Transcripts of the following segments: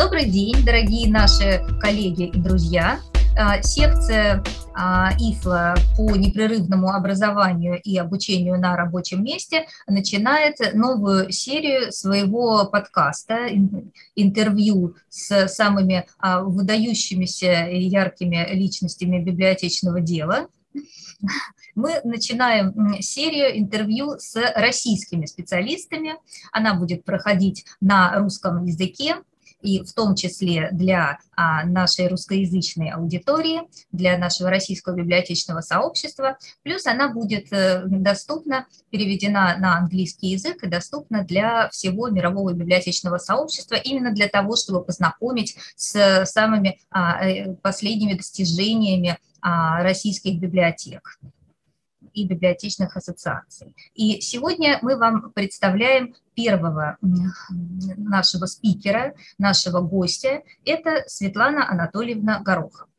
Добрый день, дорогие наши коллеги и друзья. А, секция а, ИФЛА по непрерывному образованию и обучению на рабочем месте начинает новую серию своего подкаста, интервью с самыми а, выдающимися и яркими личностями библиотечного дела мы начинаем серию интервью с российскими специалистами. Она будет проходить на русском языке и в том числе для а, нашей русскоязычной аудитории, для нашего российского библиотечного сообщества. Плюс она будет э, доступна, переведена на английский язык и доступна для всего мирового библиотечного сообщества, именно для того, чтобы познакомить с самыми а, э, последними достижениями а, российских библиотек и библиотечных ассоциаций. И сегодня мы вам представляем первого нашего спикера, нашего гостя. Это Светлана Анатольевна Горохова.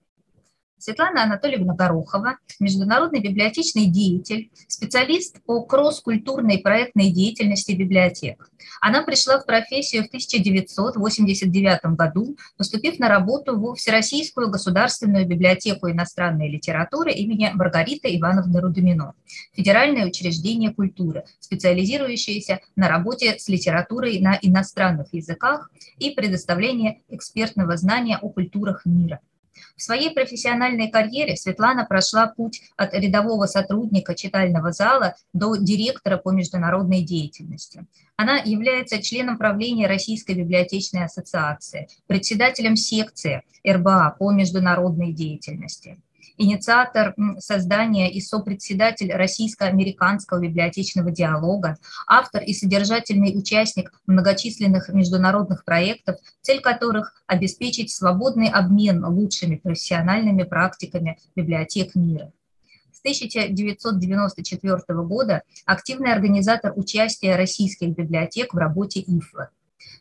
Светлана Анатольевна Горохова, международный библиотечный деятель, специалист по кросс-культурной проектной деятельности библиотек. Она пришла в профессию в 1989 году, поступив на работу в Всероссийскую государственную библиотеку иностранной литературы имени Маргариты Ивановны Рудомино, федеральное учреждение культуры, специализирующееся на работе с литературой на иностранных языках и предоставлении экспертного знания о культурах мира – в своей профессиональной карьере Светлана прошла путь от рядового сотрудника читального зала до директора по международной деятельности. Она является членом правления Российской библиотечной ассоциации, председателем секции РБА по международной деятельности инициатор создания и сопредседатель российско-американского библиотечного диалога, автор и содержательный участник многочисленных международных проектов, цель которых – обеспечить свободный обмен лучшими профессиональными практиками библиотек мира. С 1994 года активный организатор участия российских библиотек в работе ИФЛА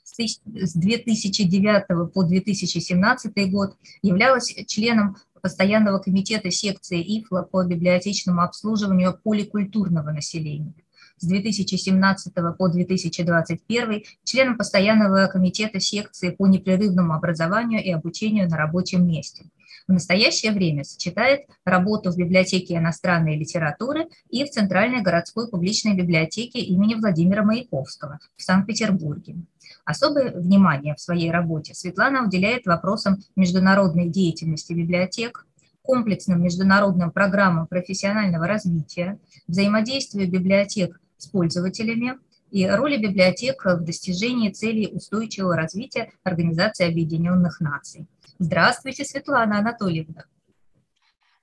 с 2009 по 2017 год являлась членом постоянного комитета секции ИФЛА по библиотечному обслуживанию поликультурного населения. С 2017 по 2021 членом постоянного комитета секции по непрерывному образованию и обучению на рабочем месте. В настоящее время сочетает работу в библиотеке иностранной литературы и в Центральной городской публичной библиотеке имени Владимира Маяковского в Санкт-Петербурге. Особое внимание в своей работе Светлана уделяет вопросам международной деятельности библиотек, комплексным международным программам профессионального развития, взаимодействию библиотек с пользователями и роли библиотек в достижении целей устойчивого развития Организации Объединенных Наций. Здравствуйте, Светлана Анатольевна.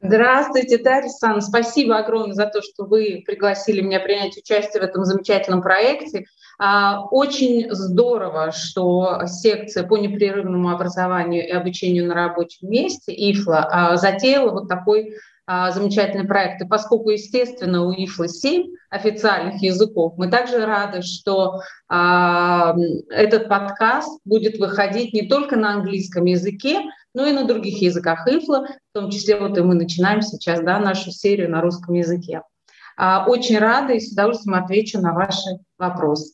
Здравствуйте, Дарья Сан. Спасибо огромное за то, что вы пригласили меня принять участие в этом замечательном проекте. А, очень здорово, что секция по непрерывному образованию и обучению на рабочем месте, ИФЛА, а, затеяла вот такой замечательный проект. И поскольку, естественно, у ИФЛА 7 официальных языков, мы также рады, что этот подкаст будет выходить не только на английском языке, но и на других языках ИФЛА, в том числе вот и мы начинаем сейчас да, нашу серию на русском языке. Очень рада и с удовольствием отвечу на ваши вопросы.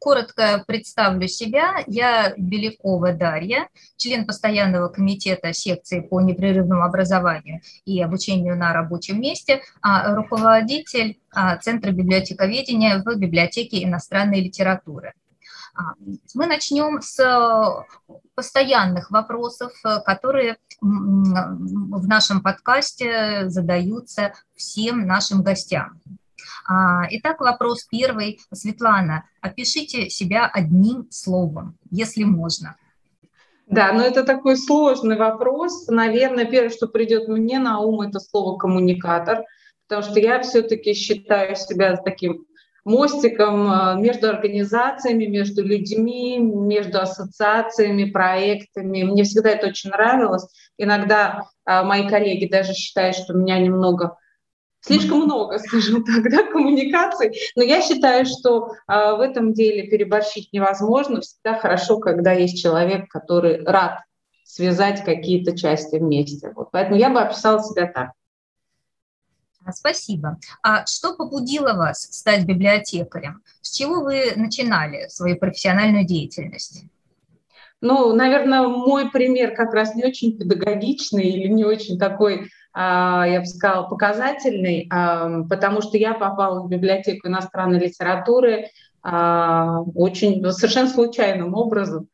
А, коротко представлю себя. Я Белякова Дарья, член постоянного комитета секции по непрерывному образованию и обучению на рабочем месте, а руководитель а, Центра библиотековедения в библиотеке иностранной литературы. Мы начнем с постоянных вопросов, которые в нашем подкасте задаются всем нашим гостям. А, итак, вопрос первый. Светлана, опишите себя одним словом, если можно. Да, но это такой сложный вопрос. Наверное, первое, что придет мне на ум, это слово коммуникатор, потому что я все-таки считаю себя таким мостиком а, между организациями, между людьми, между ассоциациями, проектами. Мне всегда это очень нравилось. Иногда а, мои коллеги даже считают, что меня немного слишком много, скажем так, да, коммуникаций. Но я считаю, что а, в этом деле переборщить невозможно. Всегда хорошо, когда есть человек, который рад связать какие-то части вместе. Вот. Поэтому я бы описала себя так. Спасибо. А что побудило вас стать библиотекарем? С чего вы начинали свою профессиональную деятельность? Ну, наверное, мой пример как раз не очень педагогичный или не очень такой, а, я бы сказала, показательный, потому что я попала в библиотеку иностранной литературы а, очень совершенно случайным образом.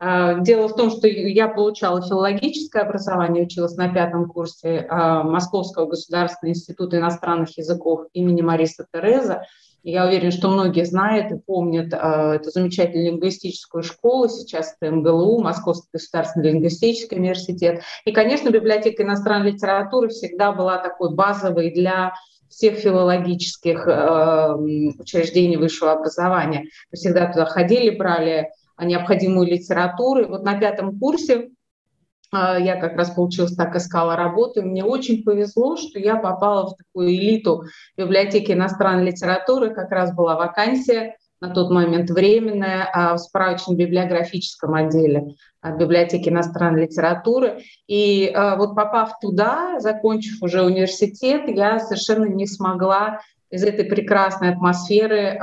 А, дело в том, что я получала филологическое образование, училась на пятом курсе Московского государственного института иностранных языков имени Мариса Тереза. Я уверена, что многие знают и помнят э, эту замечательную лингвистическую школу, сейчас это МГЛУ, Московский государственный лингвистический университет. И, конечно, библиотека иностранной литературы всегда была такой базовой для всех филологических э, учреждений высшего образования. Мы всегда туда ходили, брали необходимую литературу. И вот на пятом курсе я как раз получилось так искала работу, мне очень повезло, что я попала в такую элиту библиотеки иностранной литературы, как раз была вакансия на тот момент временная а, в справочном библиографическом отделе а, библиотеки иностранной литературы. И вот попав туда, закончив уже университет, я совершенно не смогла из этой прекрасной атмосферы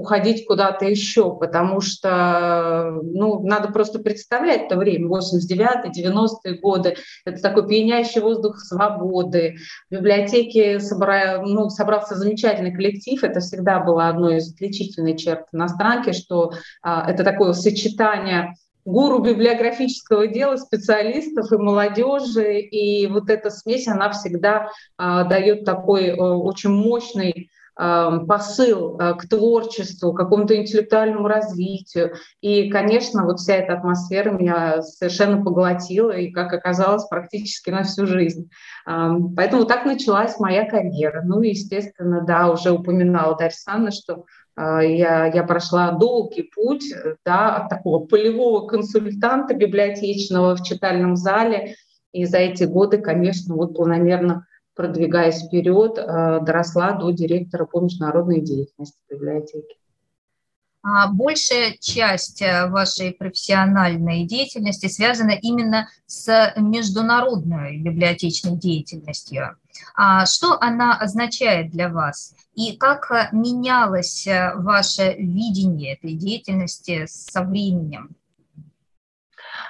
уходить куда-то еще, потому что ну, надо просто представлять то время, 89-е, 90-е годы, это такой пьянящий воздух свободы. В библиотеке собра... ну, собрался замечательный коллектив, это всегда было одной из отличительных черт иностранки, что а, это такое сочетание гуру библиографического дела, специалистов и молодежи. И вот эта смесь, она всегда а, дает такой а, очень мощный посыл э, к творчеству, к какому-то интеллектуальному развитию. И, конечно, вот вся эта атмосфера меня совершенно поглотила, и, как оказалось, практически на всю жизнь. Эм, поэтому так началась моя карьера. Ну, естественно, да, уже упоминала Дарья Санна, что э, я, я прошла долгий путь да, от такого полевого консультанта библиотечного в читальном зале. И за эти годы, конечно, вот планомерно продвигаясь вперед, э, доросла до директора по международной деятельности библиотеки. А большая часть э, вашей профессиональной деятельности связана именно с международной библиотечной деятельностью. А что она означает для вас? И как э, менялось ваше видение этой деятельности со временем?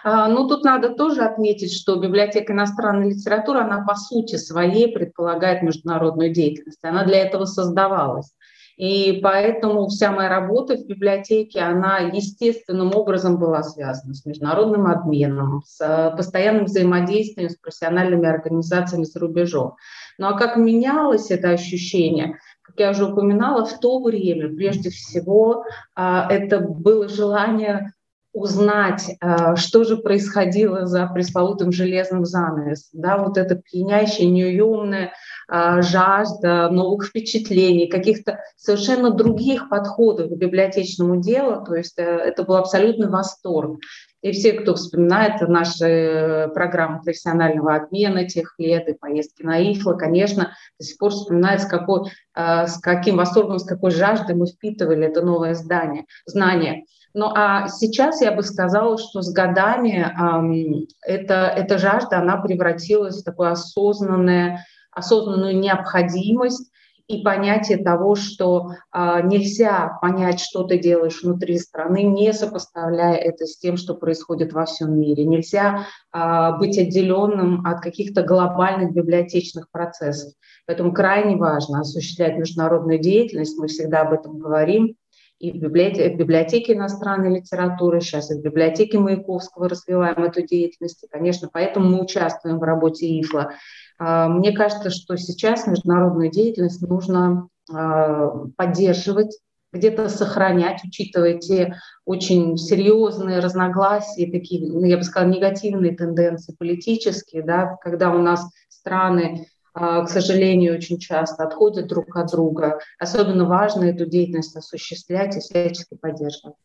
А, ну, тут надо тоже отметить, что библиотека иностранной литературы, она по сути своей предполагает международную деятельность. Она для этого создавалась. И поэтому вся моя работа в библиотеке, она естественным образом была связана с международным обменом, с э, постоянным взаимодействием с профессиональными организациями за рубежом. Ну а как менялось это ощущение? Как я уже упоминала, в то время прежде всего а, это было желание узнать, э, что же происходило за пресловутым железным занавесом. Да, вот эта пьянящая, неуемная э, жажда новых впечатлений, каких-то совершенно других подходов к библиотечному делу. То есть э, это был абсолютный восторг. И все, кто вспоминает наши программы профессионального обмена тех лет и поездки на ИФЛА, конечно, до сих пор вспоминают, с, какой, с каким восторгом, с какой жаждой мы впитывали это новое здание, знание. Ну а сейчас я бы сказала, что с годами эм, эта, эта жажда, она превратилась в такую осознанную, осознанную необходимость и понятие того, что э, нельзя понять, что ты делаешь внутри страны, не сопоставляя это с тем, что происходит во всем мире. Нельзя э, быть отделенным от каких-то глобальных библиотечных процессов. Поэтому крайне важно осуществлять международную деятельность, мы всегда об этом говорим, и в библиотеке, иностранной литературы, сейчас и в библиотеке Маяковского развиваем эту деятельность. И, конечно, поэтому мы участвуем в работе ИФЛА. А, мне кажется, что сейчас международную деятельность нужно а, поддерживать, где-то сохранять, учитывая те очень серьезные разногласия, такие, ну, я бы сказала, негативные тенденции политические, да, когда у нас страны к сожалению, очень часто отходят друг от друга. Особенно важно эту деятельность осуществлять и всячески поддерживать.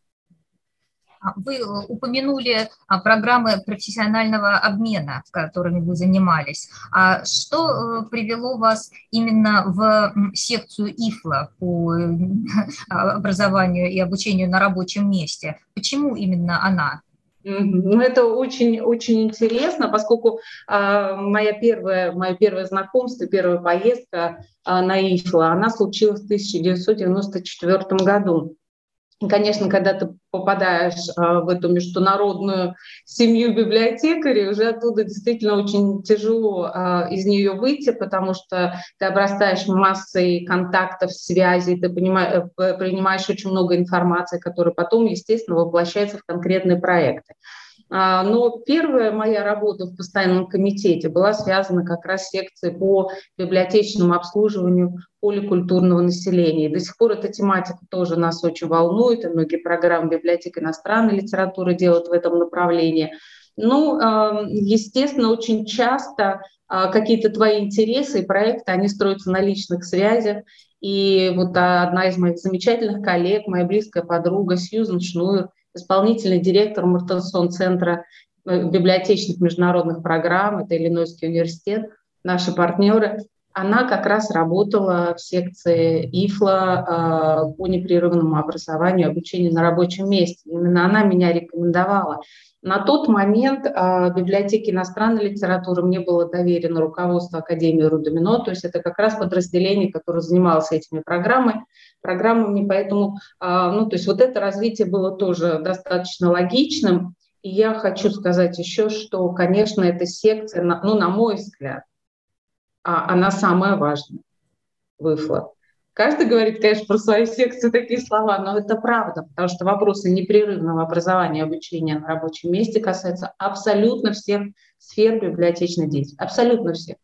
А, вы упомянули а, программы профессионального обмена, которыми вы занимались. А что э, привело вас именно в секцию ИФЛА по э, образованию и обучению на рабочем месте? Почему именно она? Ну, это очень, очень интересно, поскольку а, моя первая, мое первое знакомство, первая поездка а, на ИФЛА, она случилась в 1994 году. Конечно, когда ты попадаешь а, в эту международную семью библиотекарей, уже оттуда действительно очень тяжело а, из нее выйти, потому что ты обрастаешь массой контактов, связей, ты э, принимаешь очень много информации, которая потом, естественно, воплощается в конкретные проекты. А, но первая моя работа в постоянном комитете была связана как раз с секцией по библиотечному обслуживанию поликультурного населения. И до сих пор эта тематика тоже нас очень волнует, и многие программы библиотек иностранной литературы делают в этом направлении. Ну, естественно, очень часто а, какие-то твои интересы и проекты, они строятся на личных связях. И вот одна из моих замечательных коллег, моя близкая подруга Сьюзен Шнуер, исполнительный директор Муртенсон-центра э, библиотечных международных программ, это Иллинойский университет, наши партнеры, она как раз работала в секции ИФЛА э, по непрерывному образованию, обучению на рабочем месте. Именно она меня рекомендовала. На тот момент э, библиотеки иностранной литературы мне было доверено руководство Академии Рудомино, то есть это как раз подразделение, которое занималось этими программами, программами, поэтому, э, ну, то есть вот это развитие было тоже достаточно логичным. И я хочу сказать еще, что, конечно, эта секция, ну, на мой взгляд, а она самая важная, выфлот. Каждый говорит, конечно, про свою секцию такие слова, но это правда, потому что вопросы непрерывного образования и обучения на рабочем месте касаются абсолютно всех сфер библиотечной деятельности, абсолютно всех.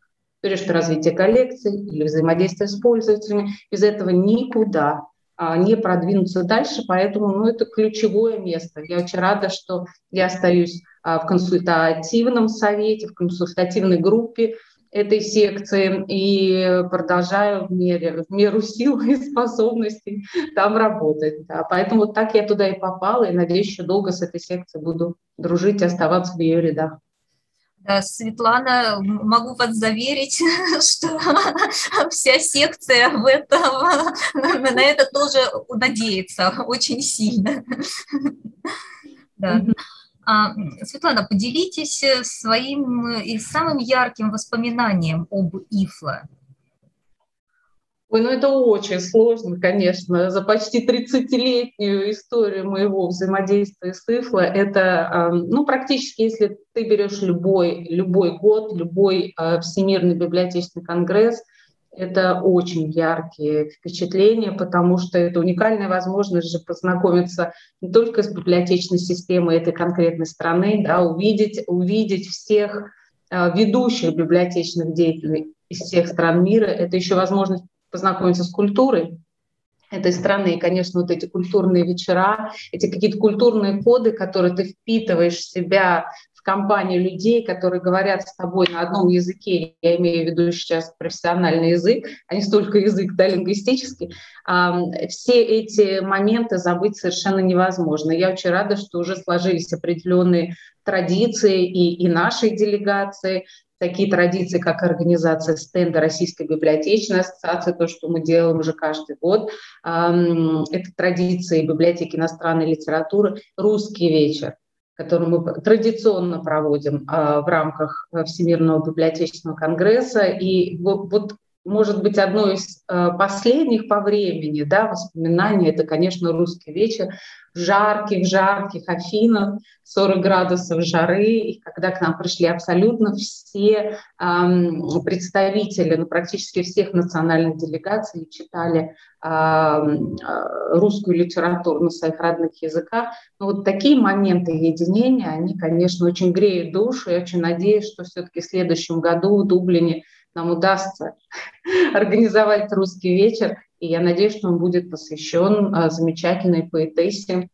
Прежде что развитие коллекций или взаимодействие с пользователями, без этого никуда а, не продвинуться дальше, поэтому ну, это ключевое место. Я очень рада, что я остаюсь а, в консультативном совете, в консультативной группе, этой секции и продолжаю в, мере, в меру сил и способностей там работать. Да. Поэтому вот так я туда и попала, и надеюсь, еще долго с этой секцией буду дружить и оставаться в ее рядах. Да, Светлана, могу вас заверить, что вся секция в этом, на это тоже надеется очень сильно. Да. А, Светлана, поделитесь своим и самым ярким воспоминанием об ИФЛА. Ой, ну это очень сложно, конечно. За почти 30-летнюю историю моего взаимодействия с ИФЛА, это, ну, практически, если ты берешь любой, любой год, любой э, Всемирный библиотечный конгресс, это очень яркие впечатления, потому что это уникальная возможность же познакомиться не только с библиотечной системой этой конкретной страны, да, увидеть, увидеть всех э, ведущих библиотечных деятелей из всех стран мира. Это еще возможность познакомиться с культурой этой страны. И, конечно, вот эти культурные вечера, эти какие-то культурные коды, которые ты впитываешь в себя компанию людей, которые говорят с тобой на одном языке, я имею в виду сейчас профессиональный язык, а не столько язык да, лингвистический, все эти моменты забыть совершенно невозможно. Я очень рада, что уже сложились определенные традиции и, и нашей делегации, такие традиции, как организация стенда Российской библиотечной ассоциации, то, что мы делаем уже каждый год. Это традиции библиотеки иностранной литературы «Русский вечер» который мы традиционно проводим а, в рамках э, Всемирного библиотечного конгресса. И вот, может быть, одно из э, последних по времени да, воспоминаний, это, конечно, русский вечер жарких, жарких Афинах, 40 градусов жары, и когда к нам пришли абсолютно все эм, представители, ну, практически всех национальных делегаций, читали эм, русскую литературу на своих родных языках. Но вот такие моменты единения, они, конечно, очень греют душу. Я очень надеюсь, что все-таки в следующем году в Дублине нам удастся организовать русский вечер. И я надеюсь, что он будет посвящен а, замечательной поэтессе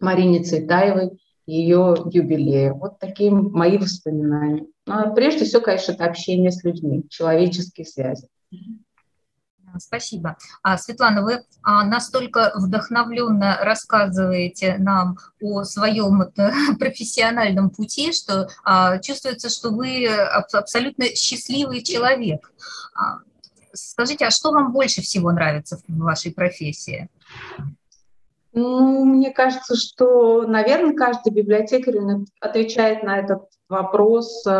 Марине Цветаевой, ее юбилею. Вот такие мои воспоминания. Ну, а прежде всего, конечно, это общение с людьми, человеческие связи. Спасибо. А, Светлана, вы а, настолько вдохновленно рассказываете нам о своем профессиональном пути, что а, чувствуется, что вы абсолютно счастливый человек. А, скажите, а что вам больше всего нравится в вашей профессии? Ну, мне кажется, что, наверное, каждый библиотекарь отвечает на этот вопрос э,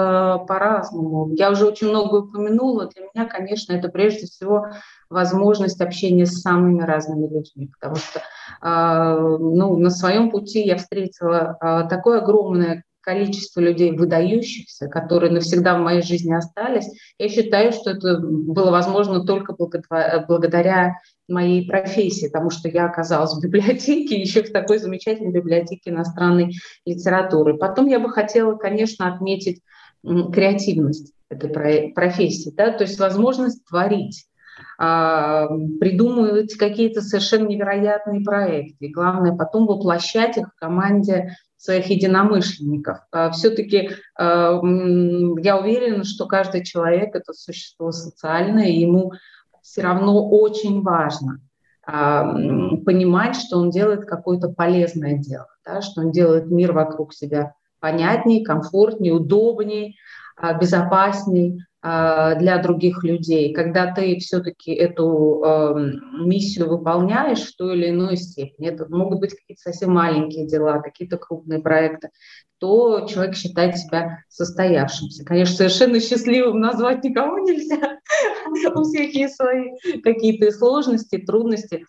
по-разному. Я уже очень много упомянула. Для меня, конечно, это прежде всего возможность общения с самыми разными людьми, потому что э, ну, на своем пути я встретила э, такое огромное количество людей выдающихся, которые навсегда в моей жизни остались. Я считаю, что это было возможно только благодаря моей профессии, потому что я оказалась в библиотеке, еще в такой замечательной библиотеке иностранной литературы. Потом я бы хотела, конечно, отметить креативность этой профессии, да, то есть возможность творить, а, придумывать какие-то совершенно невероятные проекты. И главное, потом воплощать их в команде своих единомышленников. А Все-таки а, я уверена, что каждый человек – это существо социальное, и ему все равно очень важно понимать, что он делает какое-то полезное дело, да, что он делает мир вокруг себя понятнее, комфортнее, удобнее, безопаснее, а, для других людей, когда ты все-таки эту э, миссию выполняешь в той или иной степени, это могут быть какие-то совсем маленькие дела, какие-то крупные проекты, то человек считает себя состоявшимся. Конечно, совершенно счастливым назвать никого нельзя, у всех есть свои какие-то сложности, трудности.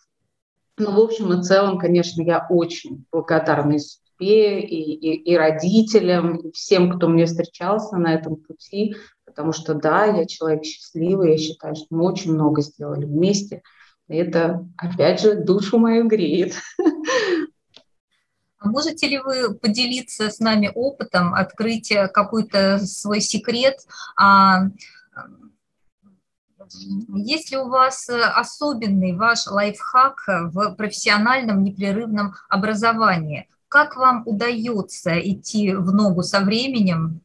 Но в общем и целом, конечно, я очень благодарна и, и, и родителям, и всем, кто мне встречался на этом пути, потому что да, я человек счастливый, я считаю, что мы очень много сделали вместе. И это, опять же, душу мою греет. А можете ли вы поделиться с нами опытом, открыть какой-то свой секрет? А, есть ли у вас особенный ваш лайфхак в профессиональном непрерывном образовании? Как вам удается идти в ногу со временем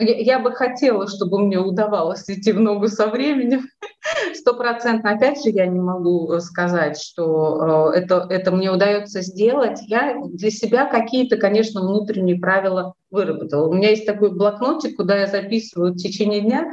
я бы хотела, чтобы мне удавалось идти в ногу со временем. Стопроцентно, опять же, я не могу сказать, что э, это, это мне удается сделать. Я для себя какие-то, конечно, внутренние правила выработала. У меня есть такой блокнотик, куда я записываю в течение дня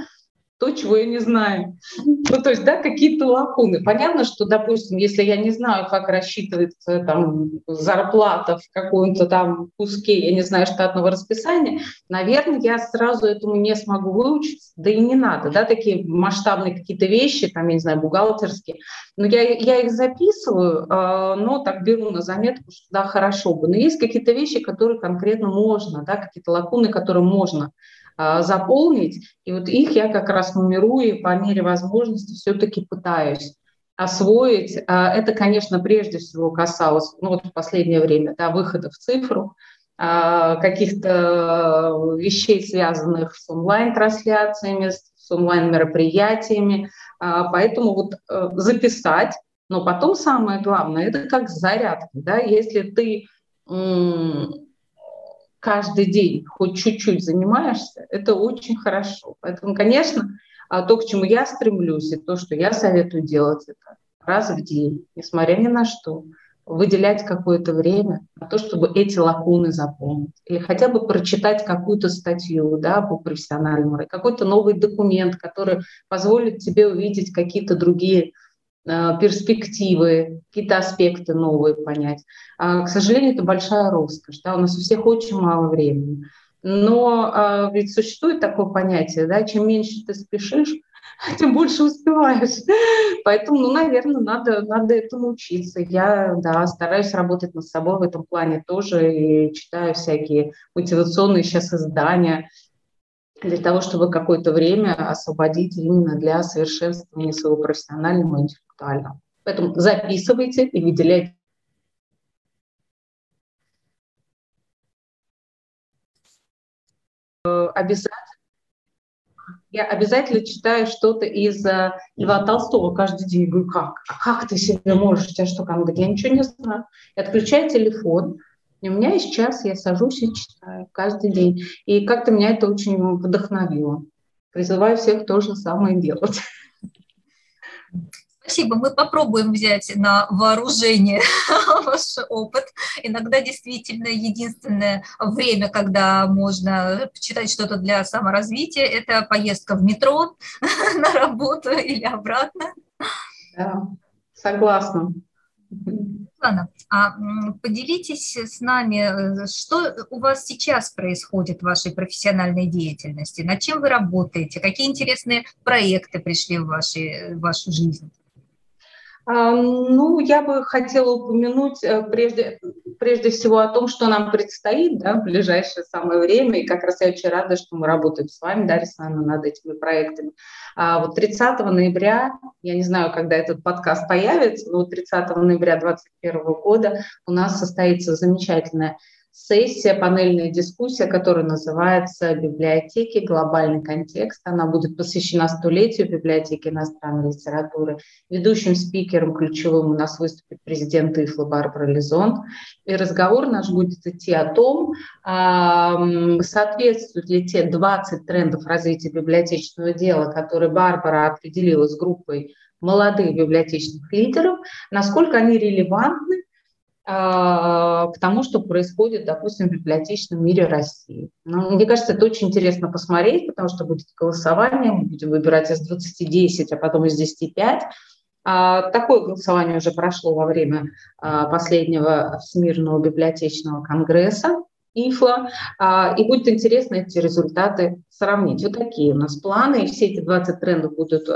то, чего я не знаю. Ну, то есть, да, какие-то лакуны. Понятно, что, допустим, если я не знаю, как рассчитывается там зарплата в каком-то там куске, я не знаю, штатного расписания, наверное, я сразу этому не смогу выучиться, да и не надо, да, такие масштабные какие-то вещи, там, я не знаю, бухгалтерские. Но я, я их записываю, э, но так беру на заметку, что да, хорошо бы. Но есть какие-то вещи, которые конкретно можно, да, какие-то лакуны, которые можно заполнить. И вот их я как раз нумерую и по мере возможности все-таки пытаюсь освоить. А, это, конечно, прежде всего касалось, ну вот в последнее время, да, выхода в цифру, а, каких-то вещей, связанных с онлайн-трансляциями, с онлайн-мероприятиями. Поэтому вот э, записать, но потом самое главное, это как зарядка. Да? Если ты каждый день хоть чуть-чуть занимаешься, это очень хорошо. Поэтому, конечно, а, то, к чему я стремлюсь, и то, что я советую делать, это раз в день, несмотря ни на что, выделять какое-то время на то, чтобы эти лакуны заполнить. Или хотя бы прочитать какую-то статью да, по профессиональному, какой-то новый документ, который позволит тебе увидеть какие-то другие перспективы, какие-то аспекты новые понять. А, к сожалению, это большая роскошь. Да? У нас у всех очень мало времени. Но а, ведь существует такое понятие, да, чем меньше ты спешишь, тем больше успеваешь. Поэтому, ну, наверное, надо, надо этому учиться. Я, да, стараюсь работать над собой в этом плане тоже и читаю всякие мотивационные сейчас издания, для того, чтобы какое-то время освободить именно для совершенствования своего профессионального и интеллектуального. Поэтому записывайте и выделяйте обязательно я обязательно читаю что-то из э, Льва Толстого каждый день. Говорю, как? А как ты себе можешь? У тебя что? Он говорит, я ничего не знаю. И отключаю телефон, и у меня есть час, я сажусь и читаю каждый день. И как-то меня это очень вдохновило. Призываю всех то же самое делать. Спасибо, мы попробуем взять на вооружение ваш опыт. Иногда действительно единственное время, когда можно читать что-то для саморазвития, это поездка в метро на работу или обратно. Да, согласна. Светлана, а поделитесь с нами, э, что у вас сейчас происходит в вашей профессиональной деятельности, над чем вы работаете, какие интересные проекты пришли в, ваши, в вашу жизнь? Ну, я бы хотела упомянуть э, прежде, прежде всего о том, что нам предстоит да, в ближайшее самое время. И как раз я очень рада, что мы работаем с вами, Дарья Александровна, над этими проектами. А вот 30 ноября, я не знаю, когда этот подкаст появится, но 30 ноября 2021 года у нас состоится замечательная сессия, панельная дискуссия, которая называется «Библиотеки. Глобальный контекст». Она будет посвящена столетию библиотеки иностранной литературы. Ведущим спикером ключевым у нас выступит президент ИФЛА Барбара Лизон. И разговор наш будет идти о том, соответствуют ли те 20 трендов развития библиотечного дела, которые Барбара определила с группой молодых библиотечных лидеров, насколько они релевантны к тому, что происходит, допустим, в библиотечном мире России. Ну, мне кажется, это очень интересно посмотреть, потому что будет голосование, мы будем выбирать из 20 10, а потом из 10 5. А, такое голосование уже прошло во время а, последнего Всемирного библиотечного конгресса ИФЛА, и будет интересно эти результаты сравнить. Вот такие у нас планы, и все эти 20 трендов будут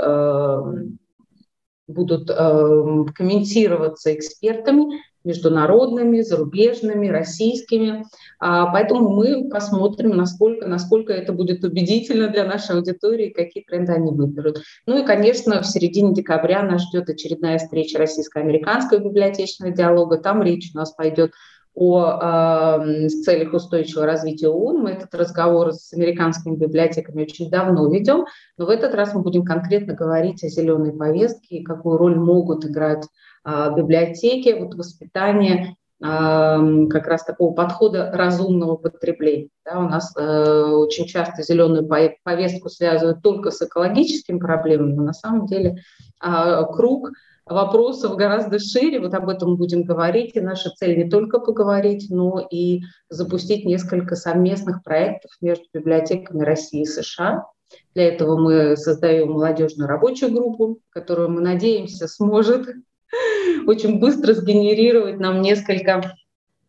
будут э, комментироваться экспертами, международными, зарубежными, российскими. А, поэтому мы посмотрим, насколько, насколько это будет убедительно для нашей аудитории, какие тренды они выберут. Ну и, конечно, в середине декабря нас ждет очередная встреча российско-американского библиотечного диалога. Там речь у нас пойдет о э, целях устойчивого развития ООН. Мы этот разговор с американскими библиотеками очень давно ведем, но в этот раз мы будем конкретно говорить о зеленой повестке и какую роль могут играть э, библиотеки, вот воспитание э, как раз такого подхода разумного потребления. Да, у нас э, очень часто зеленую повестку связывают только с экологическими проблемами, но на самом деле э, круг вопросов гораздо шире, вот об этом будем говорить, и наша цель не только поговорить, но и запустить несколько совместных проектов между библиотеками России и США. Для этого мы создаем молодежную рабочую группу, которую мы надеемся сможет очень быстро сгенерировать нам несколько,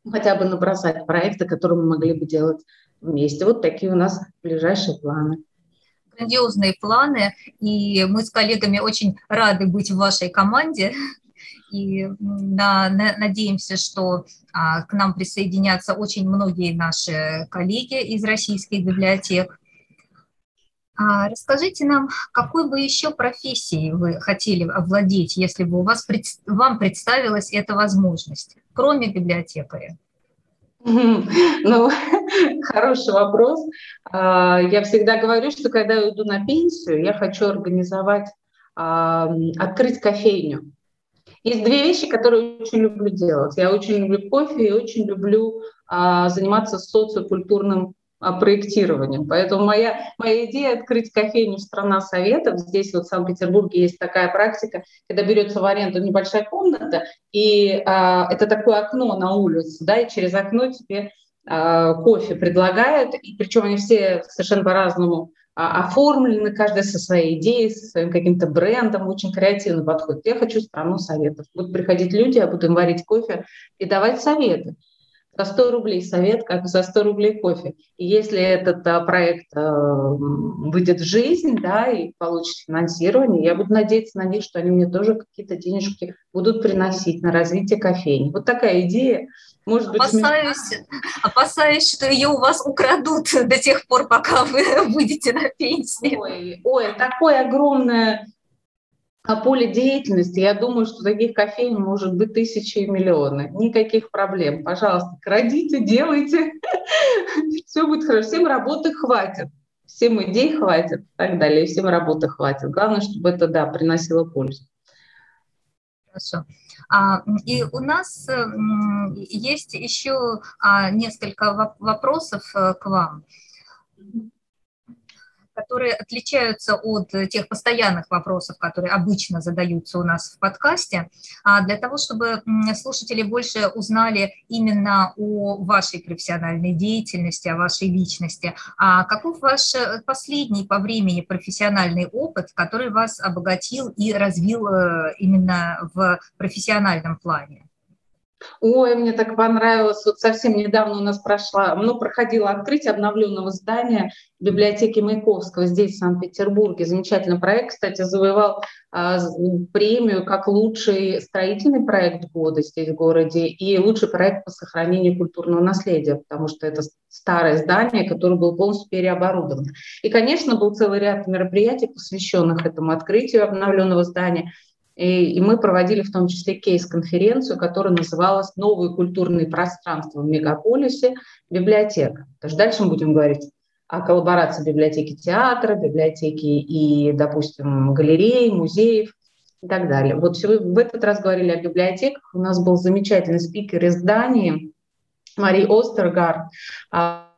хотя бы набросать проекты, которые мы могли бы делать вместе. Вот такие у нас ближайшие планы грандиозные планы, и мы с коллегами очень рады быть в вашей команде. И на, на, надеемся, что а, к нам присоединятся очень многие наши коллеги из российских библиотек. А, расскажите нам, какой бы еще профессией вы хотели овладеть, если бы у вас, вам представилась эта возможность, кроме библиотекаря? Ну, хороший вопрос. А, я всегда говорю, что когда я иду на пенсию, я хочу организовать, открыть кофейню. Есть две вещи, которые очень люблю делать. Я очень люблю кофе и очень люблю а, заниматься социокультурным проектированием. Поэтому моя, моя идея открыть кофейню «Страна Советов». Здесь вот в Санкт-Петербурге есть такая практика, когда берется в аренду небольшая комната, и а, это такое окно на улицу, да, и через окно тебе а, кофе предлагают, и причем они все совершенно по-разному а, оформлены, каждая со своей идеей, со своим каким-то брендом, очень креативный подход. Я хочу страну советов. Будут приходить люди, я буду им варить кофе и давать советы за 100 рублей совет, как за 100 рублей кофе. И если этот а, проект а, выйдет в жизнь, да, и получит финансирование, я буду надеяться на них, что они мне тоже какие-то денежки будут приносить на развитие кофейни. Вот такая идея. Может опасаюсь, быть, опасаюсь, что ее у вас украдут до тех пор, пока вы выйдете на пенсию. Ой, ой, такое огромное о поле деятельности, я думаю, что таких кофеин может быть тысячи и миллионы. Никаких проблем. Пожалуйста, крадите, делайте. Все будет хорошо. Всем работы хватит. Всем идей хватит и так далее. Всем работы хватит. Главное, чтобы это, да, приносило пользу. Хорошо. А, и у нас есть еще а, несколько вопросов э, к вам. Которые отличаются от тех постоянных вопросов, которые обычно задаются у нас в подкасте, а для того, чтобы слушатели больше узнали именно о вашей профессиональной деятельности, о вашей личности. А каков ваш э, последний по времени профессиональный опыт, который вас обогатил и развил э, именно в профессиональном плане? Ой, мне так понравилось. Вот совсем недавно у нас прошла, ну, проходило открытие обновленного здания библиотеки Маяковского здесь, в Санкт-Петербурге. Замечательный проект, кстати, завоевал а, премию как лучший строительный проект года здесь в городе и лучший проект по сохранению культурного наследия, потому что это старое здание, которое было полностью переоборудовано. И, конечно, был целый ряд мероприятий, посвященных этому открытию обновленного здания – и, и мы проводили в том числе кейс-конференцию, которая называлась «Новые культурные пространства в мегаполисе. Библиотека». Потому дальше мы будем говорить о коллаборации библиотеки театра, библиотеки и, допустим, галерей, музеев и так далее. Вот в этот раз говорили о библиотеках. У нас был замечательный спикер из Дании, Мари Остергард, а,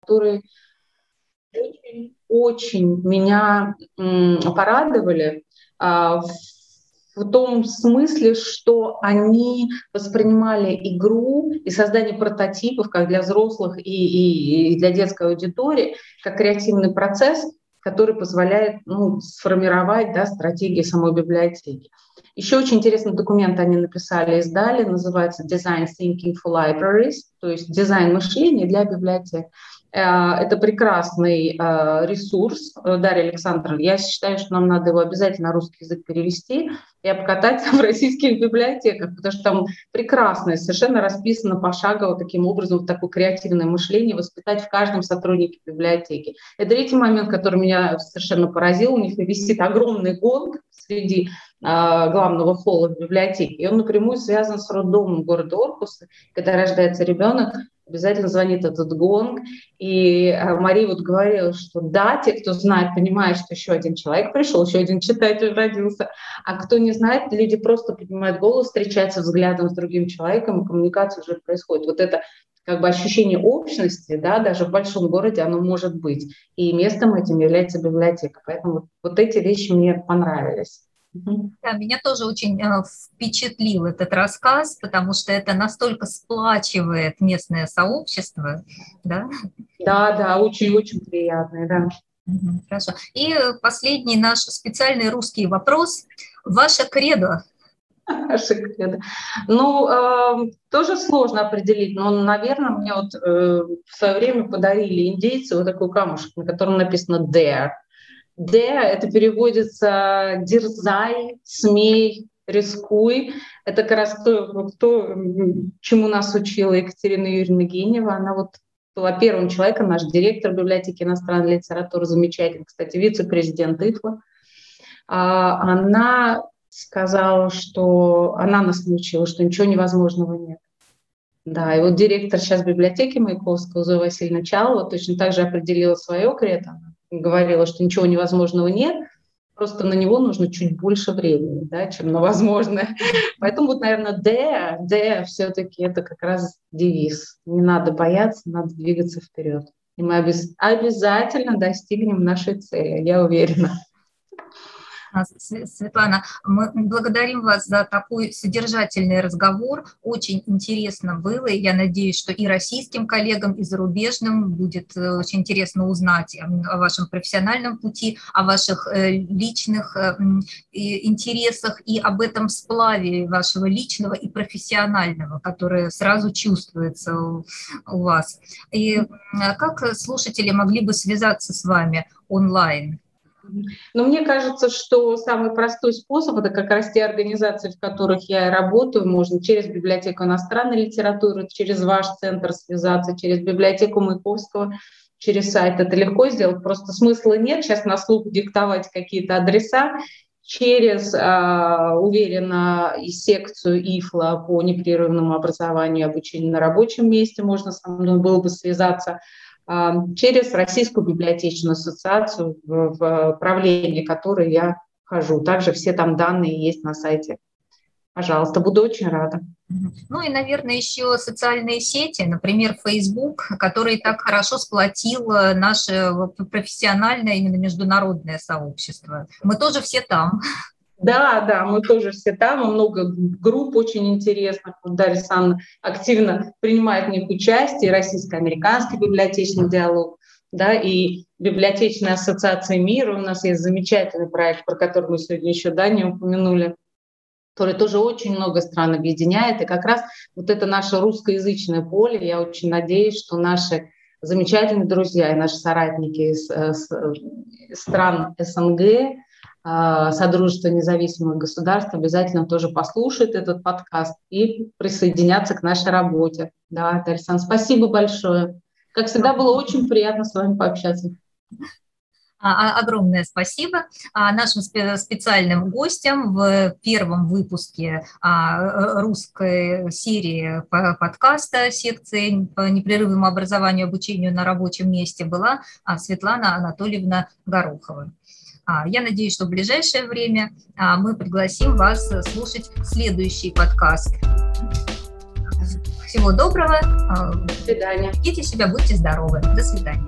который очень меня порадовали а, в том смысле, что они воспринимали игру и создание прототипов как для взрослых и, и, и для детской аудитории как креативный процесс, который позволяет ну, сформировать да, стратегии самой библиотеки. Еще очень интересный документ они написали, издали, называется Design Thinking for Libraries, то есть дизайн мышления для библиотек. Э, это прекрасный э, ресурс, э, Дарья Александровна. Я считаю, что нам надо его обязательно русский язык перевести и обкатать в российских библиотеках, потому что там прекрасно, совершенно расписано пошагово таким образом такое креативное мышление воспитать в каждом сотруднике библиотеки. Это третий момент, который меня совершенно поразил. У них висит огромный гонг среди главного холла в библиотеке. И он напрямую связан с роддомом города Оркуса. Когда рождается ребенок, обязательно звонит этот гонг. И э, Мария вот говорила, что да, те, кто знает, понимают, что еще один человек пришел, еще один читатель родился. А кто не знает, люди просто поднимают голос, встречаются взглядом с другим человеком, и коммуникация уже происходит. Вот это как бы ощущение общности, да, даже в большом городе оно может быть. И местом этим является библиотека. Поэтому вот, вот эти вещи мне понравились. Да, меня тоже очень э, впечатлил этот рассказ, потому что это настолько сплачивает местное сообщество, да? Да, да, очень-очень приятно, да. Хорошо. И последний наш специальный русский вопрос. Ваше кредо Ваше кредо. Ну, э, тоже сложно определить, но, наверное, мне вот э, в свое время подарили индейцы вот такой камушек, на котором написано «Dare». Д – это переводится «дерзай», «смей», «рискуй». Это как раз то, то, чему нас учила Екатерина Юрьевна Генева. Она вот была первым человеком, наш директор библиотеки иностранной литературы, замечательный, кстати, вице-президент ИФЛА. А, она сказала, что она нас научила, что ничего невозможного нет. Да, и вот директор сейчас библиотеки Маяковского, Зоя Васильевна Чалова, точно так же определила свое кредо говорила, что ничего невозможного нет, просто на него нужно чуть больше времени, да, чем на возможное. Поэтому вот, наверное, Д, Д все-таки это как раз девиз. Не надо бояться, надо двигаться вперед. И мы обязательно достигнем нашей цели, я уверена. Светлана, мы благодарим вас за такой содержательный разговор. Очень интересно было, и я надеюсь, что и российским коллегам, и зарубежным будет э, очень интересно узнать о вашем профессиональном пути, о ваших э, личных э, интересах и об этом сплаве вашего личного и профессионального, которое сразу чувствуется у вас. И как слушатели могли бы связаться с вами онлайн? Но мне кажется, что самый простой способ – это как раз те организации, в которых я работаю. Можно через библиотеку иностранной литературы, через ваш центр связаться, через библиотеку Маяковского, через сайт. Это легко сделать, просто смысла нет сейчас на слух диктовать какие-то адреса. Через, э, уверенно, и секцию ИФЛА по непрерывному образованию и обучению на рабочем месте можно со мной было бы связаться – через Российскую библиотечную ассоциацию, в, правление которой я хожу. Также все там данные есть на сайте. Пожалуйста, буду очень рада. Ну и, наверное, еще социальные сети, например, Facebook, который так хорошо сплотил наше профессиональное, именно международное сообщество. Мы тоже все там. Да, да, мы тоже все там, много групп очень интересных. Дарья Александровна активно принимает в них участие, российско-американский библиотечный диалог, да, и библиотечная ассоциация мира. У нас есть замечательный проект, про который мы сегодня еще да, не упомянули, который тоже очень много стран объединяет. И как раз вот это наше русскоязычное поле, я очень надеюсь, что наши замечательные друзья и наши соратники из, из э, стран СНГ, Содружество независимых государств обязательно тоже послушают этот подкаст и присоединятся к нашей работе. Да, Тарсан, спасибо большое. Как всегда, было очень приятно с вами пообщаться. А, а, огромное спасибо нашим специальным гостям в первом выпуске русской серии подкаста секции по непрерывному образованию и обучению на рабочем месте была Светлана Анатольевна Горохова. А, я надеюсь, что в ближайшее время а, мы пригласим вас слушать следующий подкаст. Всего доброго. А, До свидания. Идите себя, будьте здоровы. До свидания.